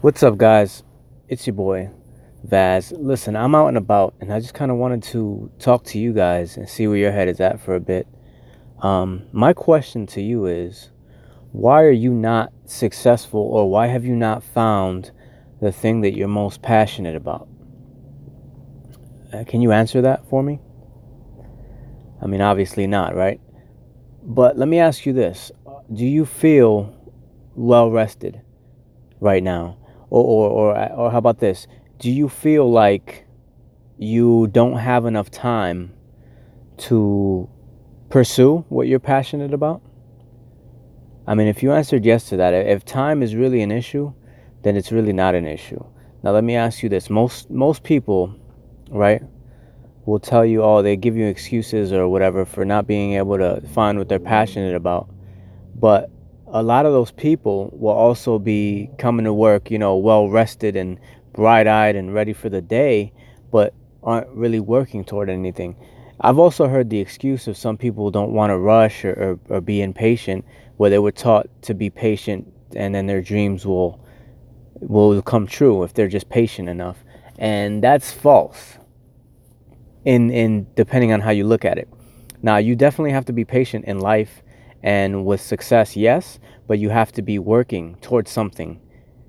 What's up, guys? It's your boy, Vaz. Listen, I'm out and about, and I just kind of wanted to talk to you guys and see where your head is at for a bit. Um, my question to you is why are you not successful, or why have you not found the thing that you're most passionate about? Uh, can you answer that for me? I mean, obviously not, right? But let me ask you this Do you feel well rested right now? Or, or, or, or how about this? Do you feel like you don't have enough time to pursue what you're passionate about? I mean, if you answered yes to that, if time is really an issue, then it's really not an issue. Now, let me ask you this: most most people, right, will tell you, oh, they give you excuses or whatever for not being able to find what they're passionate about, but a lot of those people will also be coming to work, you know, well rested and bright eyed and ready for the day, but aren't really working toward anything. I've also heard the excuse of some people don't want to rush or, or, or be impatient, where they were taught to be patient and then their dreams will will come true if they're just patient enough. And that's false. In in depending on how you look at it. Now, you definitely have to be patient in life and with success, yes, but you have to be working towards something.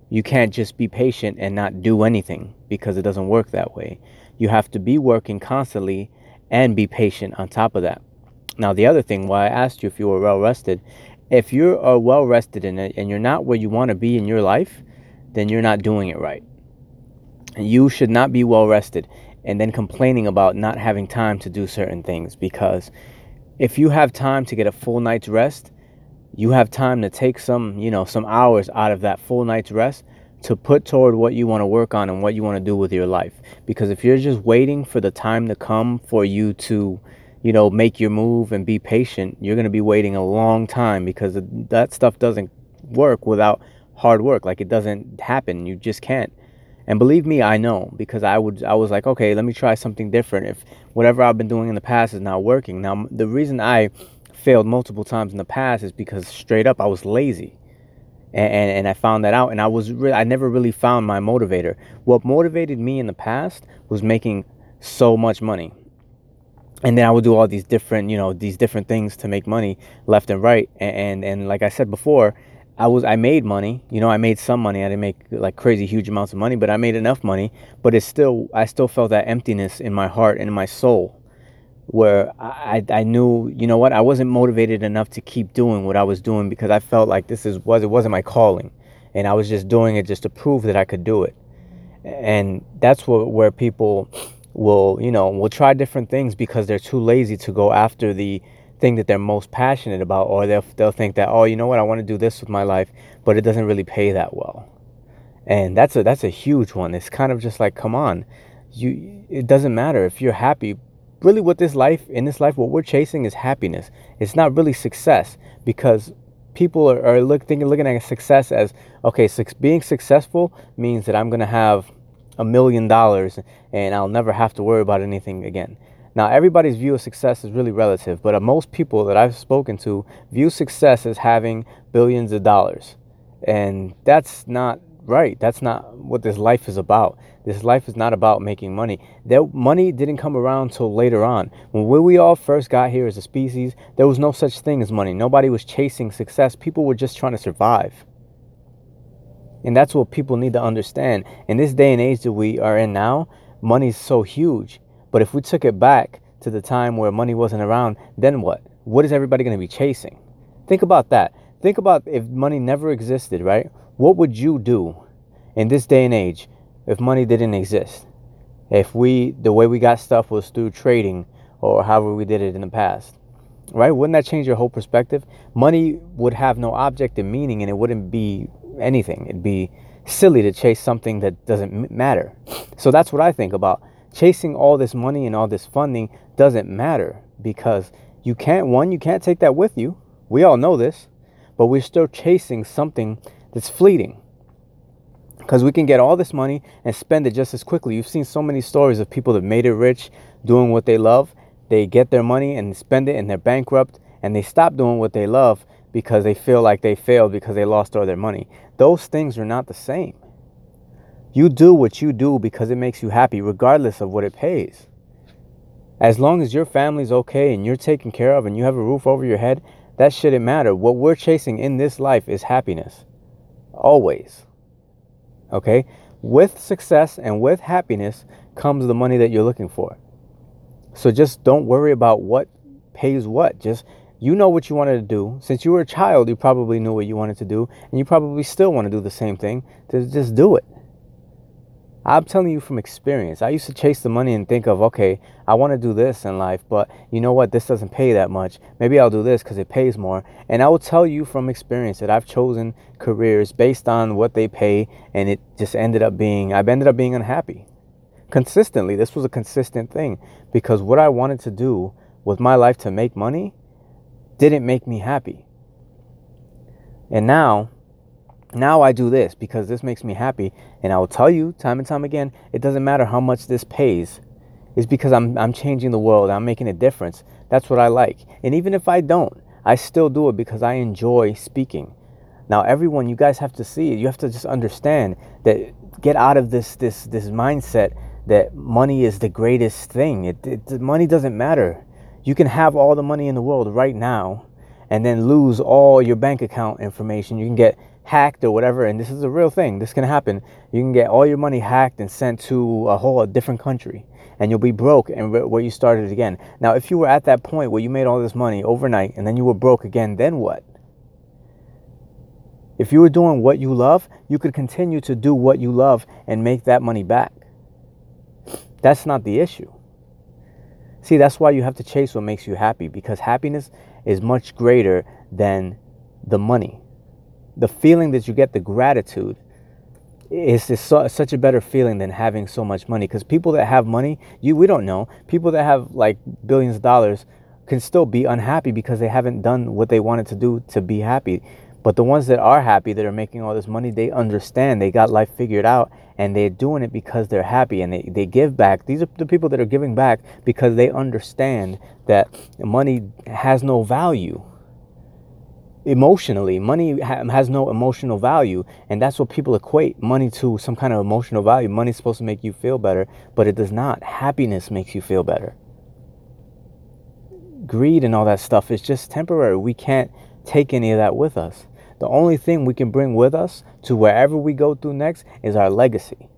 You can't just be patient and not do anything because it doesn't work that way. You have to be working constantly and be patient on top of that. Now, the other thing, why I asked you if you were well rested, if you are well rested in it and you're not where you want to be in your life, then you're not doing it right. You should not be well rested and then complaining about not having time to do certain things because if you have time to get a full night's rest, you have time to take some, you know, some hours out of that full night's rest to put toward what you want to work on and what you want to do with your life. Because if you're just waiting for the time to come for you to, you know, make your move and be patient, you're going to be waiting a long time because that stuff doesn't work without hard work. Like it doesn't happen. You just can't. And believe me, I know because I would I was like, okay, let me try something different. If whatever I've been doing in the past is not working. Now, the reason I failed multiple times in the past is because straight up I was lazy. And, and, and I found that out and I was I never really found my motivator. What motivated me in the past was making so much money. And then I would do all these different, you know, these different things to make money left and right. And, and, and like I said before, I was I made money. You know, I made some money. I didn't make like crazy huge amounts of money, but I made enough money. But it's still I still felt that emptiness in my heart and in my soul, where I I knew you know what I wasn't motivated enough to keep doing what I was doing because I felt like this is was it wasn't my calling, and I was just doing it just to prove that I could do it, and that's what where people will you know will try different things because they're too lazy to go after the thing that they're most passionate about or they'll, they'll think that oh you know what? I want to do this with my life but it doesn't really pay that well. And that's a that's a huge one. It's kind of just like come on. You it doesn't matter if you're happy. Really what this life in this life what we're chasing is happiness. It's not really success because people are, are look, thinking, looking at success as okay su- being successful means that i'm going to have a million dollars and i'll never have to worry about anything again now, everybody's view of success is really relative, but most people that I've spoken to view success as having billions of dollars. And that's not right. That's not what this life is about. This life is not about making money. That money didn't come around till later on. When we all first got here as a species, there was no such thing as money. Nobody was chasing success. People were just trying to survive. And that's what people need to understand. In this day and age that we are in now, money is so huge but if we took it back to the time where money wasn't around, then what? What is everybody going to be chasing? Think about that. Think about if money never existed, right? What would you do in this day and age if money didn't exist? If we, the way we got stuff was through trading or however we did it in the past, right? Wouldn't that change your whole perspective? Money would have no object and meaning and it wouldn't be anything. It'd be silly to chase something that doesn't matter. So that's what I think about chasing all this money and all this funding doesn't matter because you can't, one, you can't take that with you. We all know this, but we're still chasing something that's fleeting because we can get all this money and spend it just as quickly. You've seen so many stories of people that made it rich doing what they love. They get their money and spend it and they're bankrupt and they stop doing what they love because they feel like they failed because they lost all their money. Those things are not the same. You do what you do because it makes you happy, regardless of what it pays. As long as your family's okay and you're taken care of and you have a roof over your head, that shouldn't matter. What we're chasing in this life is happiness. Always. Okay? With success and with happiness comes the money that you're looking for. So just don't worry about what pays what. Just you know what you wanted to do. Since you were a child, you probably knew what you wanted to do, and you probably still want to do the same thing. Just do it. I'm telling you from experience. I used to chase the money and think of, okay, I want to do this in life, but you know what? This doesn't pay that much. Maybe I'll do this because it pays more. And I will tell you from experience that I've chosen careers based on what they pay, and it just ended up being, I've ended up being unhappy. Consistently, this was a consistent thing because what I wanted to do with my life to make money didn't make me happy. And now, now I do this because this makes me happy. And I will tell you time and time again, it doesn't matter how much this pays. It's because I'm, I'm changing the world. I'm making a difference. That's what I like. And even if I don't, I still do it because I enjoy speaking. Now, everyone, you guys have to see it. You have to just understand that get out of this this this mindset that money is the greatest thing. It, it money doesn't matter. You can have all the money in the world right now and then lose all your bank account information. You can get hacked or whatever, and this is a real thing. This can happen. You can get all your money hacked and sent to a whole a different country, and you'll be broke and where you started again. Now, if you were at that point where you made all this money overnight and then you were broke again, then what? If you were doing what you love, you could continue to do what you love and make that money back. That's not the issue. See, that's why you have to chase what makes you happy because happiness is much greater than the money the feeling that you get, the gratitude, is so, such a better feeling than having so much money. Because people that have money, you we don't know. People that have like billions of dollars can still be unhappy because they haven't done what they wanted to do to be happy. But the ones that are happy, that are making all this money, they understand they got life figured out and they're doing it because they're happy and they, they give back. These are the people that are giving back because they understand that money has no value emotionally. Money ha- has no emotional value, and that's what people equate money to some kind of emotional value. Money's supposed to make you feel better, but it does not. Happiness makes you feel better. Greed and all that stuff is just temporary. We can't take any of that with us. The only thing we can bring with us to wherever we go through next is our legacy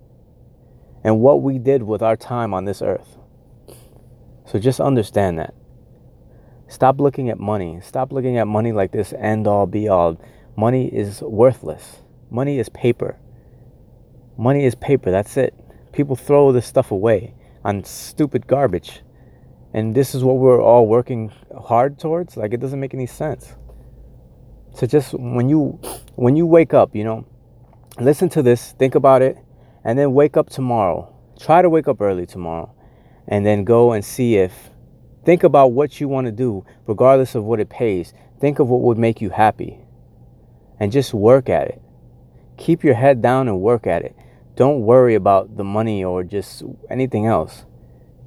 and what we did with our time on this earth. So just understand that. Stop looking at money. Stop looking at money like this end all be all. Money is worthless. Money is paper. Money is paper. That's it. People throw this stuff away on stupid garbage. And this is what we're all working hard towards. Like it doesn't make any sense. So just when you when you wake up, you know, listen to this, think about it, and then wake up tomorrow. Try to wake up early tomorrow and then go and see if Think about what you want to do, regardless of what it pays. Think of what would make you happy and just work at it. Keep your head down and work at it. Don't worry about the money or just anything else.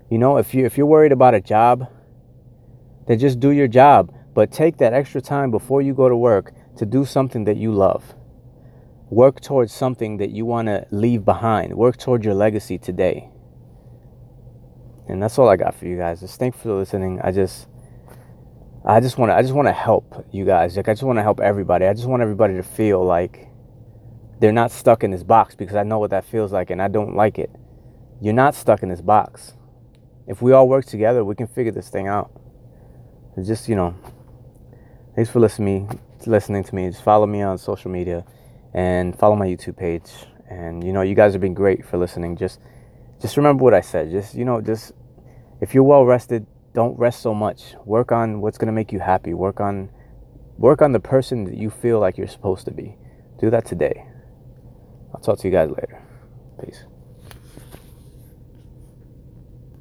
You know, if you if you're worried about a job, then just do your job, but take that extra time before you go to work to do something that you love. Work towards something that you want to leave behind. Work towards your legacy today. And that's all I got for you guys. Just thank you for listening. I just I just want to I just want to help you guys. Like I just want to help everybody. I just want everybody to feel like they're not stuck in this box because I know what that feels like and I don't like it. You're not stuck in this box. If we all work together, we can figure this thing out. It's just, you know, thanks for listening me, listening to me. Just follow me on social media and follow my YouTube page. And you know, you guys have been great for listening. Just just remember what I said. Just, you know, just if you're well rested, don't rest so much. Work on what's going to make you happy. Work on work on the person that you feel like you're supposed to be. Do that today. I'll talk to you guys later. Peace.